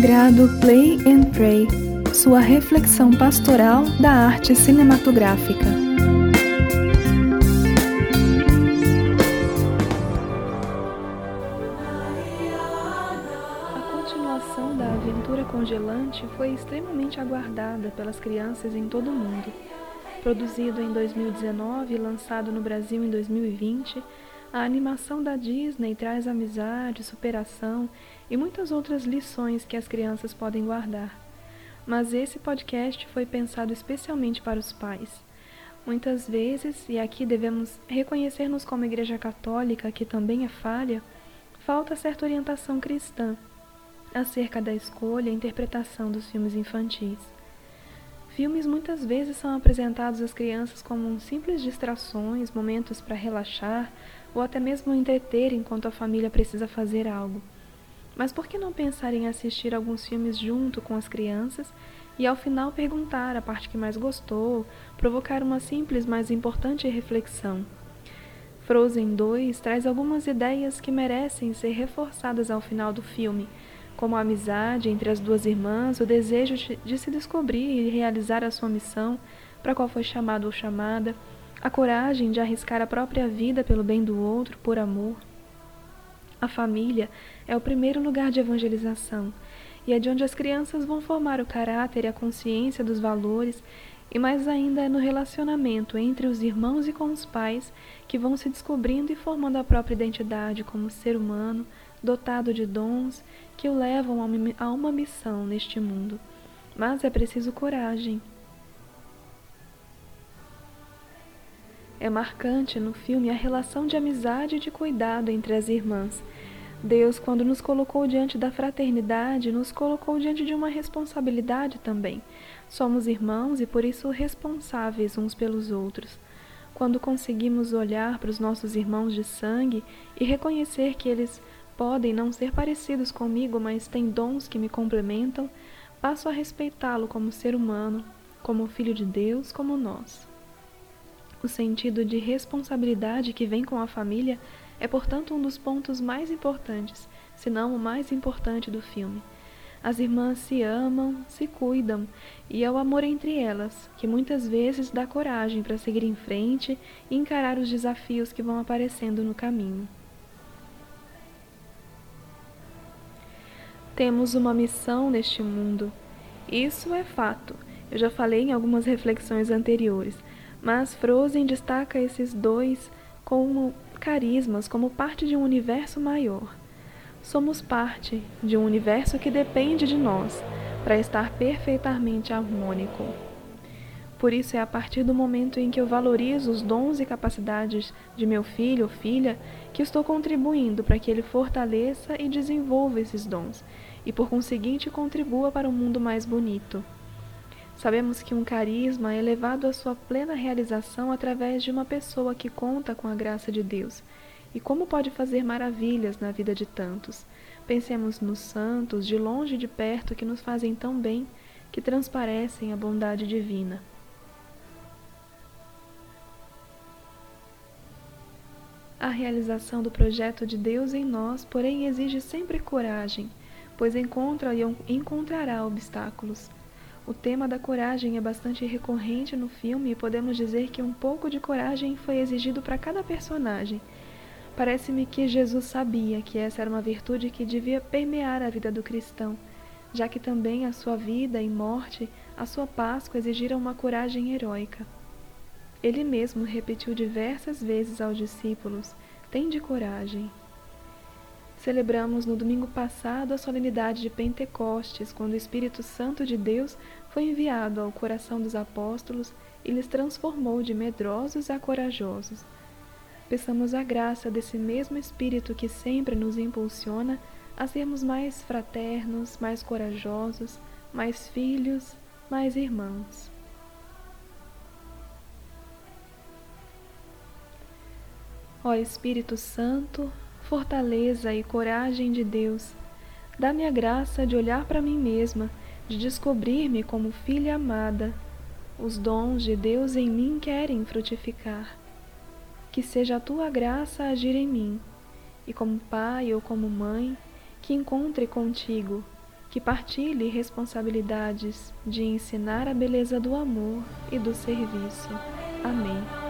Chamado Play and Pray Sua reflexão pastoral da arte cinematográfica. A continuação da aventura congelante foi extremamente aguardada pelas crianças em todo o mundo. Produzido em 2019 e lançado no Brasil em 2020, a animação da Disney traz amizade, superação e muitas outras lições que as crianças podem guardar. Mas esse podcast foi pensado especialmente para os pais. Muitas vezes, e aqui devemos reconhecer-nos como Igreja Católica, que também é falha, falta certa orientação cristã acerca da escolha e interpretação dos filmes infantis. Filmes muitas vezes são apresentados às crianças como simples distrações, momentos para relaxar ou até mesmo entreter enquanto a família precisa fazer algo. Mas por que não pensar em assistir alguns filmes junto com as crianças e ao final perguntar a parte que mais gostou, provocar uma simples, mas importante reflexão? Frozen 2 traz algumas ideias que merecem ser reforçadas ao final do filme como a amizade entre as duas irmãs, o desejo de se descobrir e realizar a sua missão, para a qual foi chamado ou chamada, a coragem de arriscar a própria vida pelo bem do outro, por amor. A família é o primeiro lugar de evangelização e é de onde as crianças vão formar o caráter e a consciência dos valores, e mais ainda é no relacionamento entre os irmãos e com os pais que vão se descobrindo e formando a própria identidade como ser humano, dotado de dons que o levam a uma missão neste mundo. Mas é preciso coragem. É marcante no filme a relação de amizade e de cuidado entre as irmãs. Deus, quando nos colocou diante da fraternidade, nos colocou diante de uma responsabilidade também. Somos irmãos e por isso responsáveis uns pelos outros. Quando conseguimos olhar para os nossos irmãos de sangue e reconhecer que eles podem não ser parecidos comigo, mas têm dons que me complementam, passo a respeitá-lo como ser humano, como filho de Deus, como nós. O sentido de responsabilidade que vem com a família é, portanto, um dos pontos mais importantes, se não o mais importante do filme. As irmãs se amam, se cuidam, e é o amor entre elas que muitas vezes dá coragem para seguir em frente e encarar os desafios que vão aparecendo no caminho. Temos uma missão neste mundo. Isso é fato. Eu já falei em algumas reflexões anteriores, mas Frozen destaca esses dois como carismas, como parte de um universo maior. Somos parte de um universo que depende de nós para estar perfeitamente harmônico. Por isso é a partir do momento em que eu valorizo os dons e capacidades de meu filho ou filha que estou contribuindo para que ele fortaleça e desenvolva esses dons e, por conseguinte, contribua para um mundo mais bonito. Sabemos que um carisma é levado à sua plena realização através de uma pessoa que conta com a graça de Deus. E como pode fazer maravilhas na vida de tantos? Pensemos nos santos, de longe e de perto, que nos fazem tão bem, que transparecem a bondade divina. A realização do projeto de Deus em nós, porém, exige sempre coragem pois encontra e encontrará obstáculos. O tema da coragem é bastante recorrente no filme e podemos dizer que um pouco de coragem foi exigido para cada personagem. Parece-me que Jesus sabia que essa era uma virtude que devia permear a vida do cristão, já que também a sua vida e morte, a sua Páscoa exigiram uma coragem heróica. Ele mesmo repetiu diversas vezes aos discípulos: Tende coragem. Celebramos no domingo passado a solenidade de Pentecostes, quando o Espírito Santo de Deus foi enviado ao coração dos apóstolos e lhes transformou de medrosos a corajosos. Peçamos a graça desse mesmo Espírito que sempre nos impulsiona a sermos mais fraternos, mais corajosos, mais filhos, mais irmãos. Ó Espírito Santo, fortaleza e coragem de Deus. Dá-me a graça de olhar para mim mesma, de descobrir-me como filha amada. Os dons de Deus em mim querem frutificar. Que seja a tua graça agir em mim, e como pai ou como mãe, que encontre contigo, que partilhe responsabilidades de ensinar a beleza do amor e do serviço. Amém.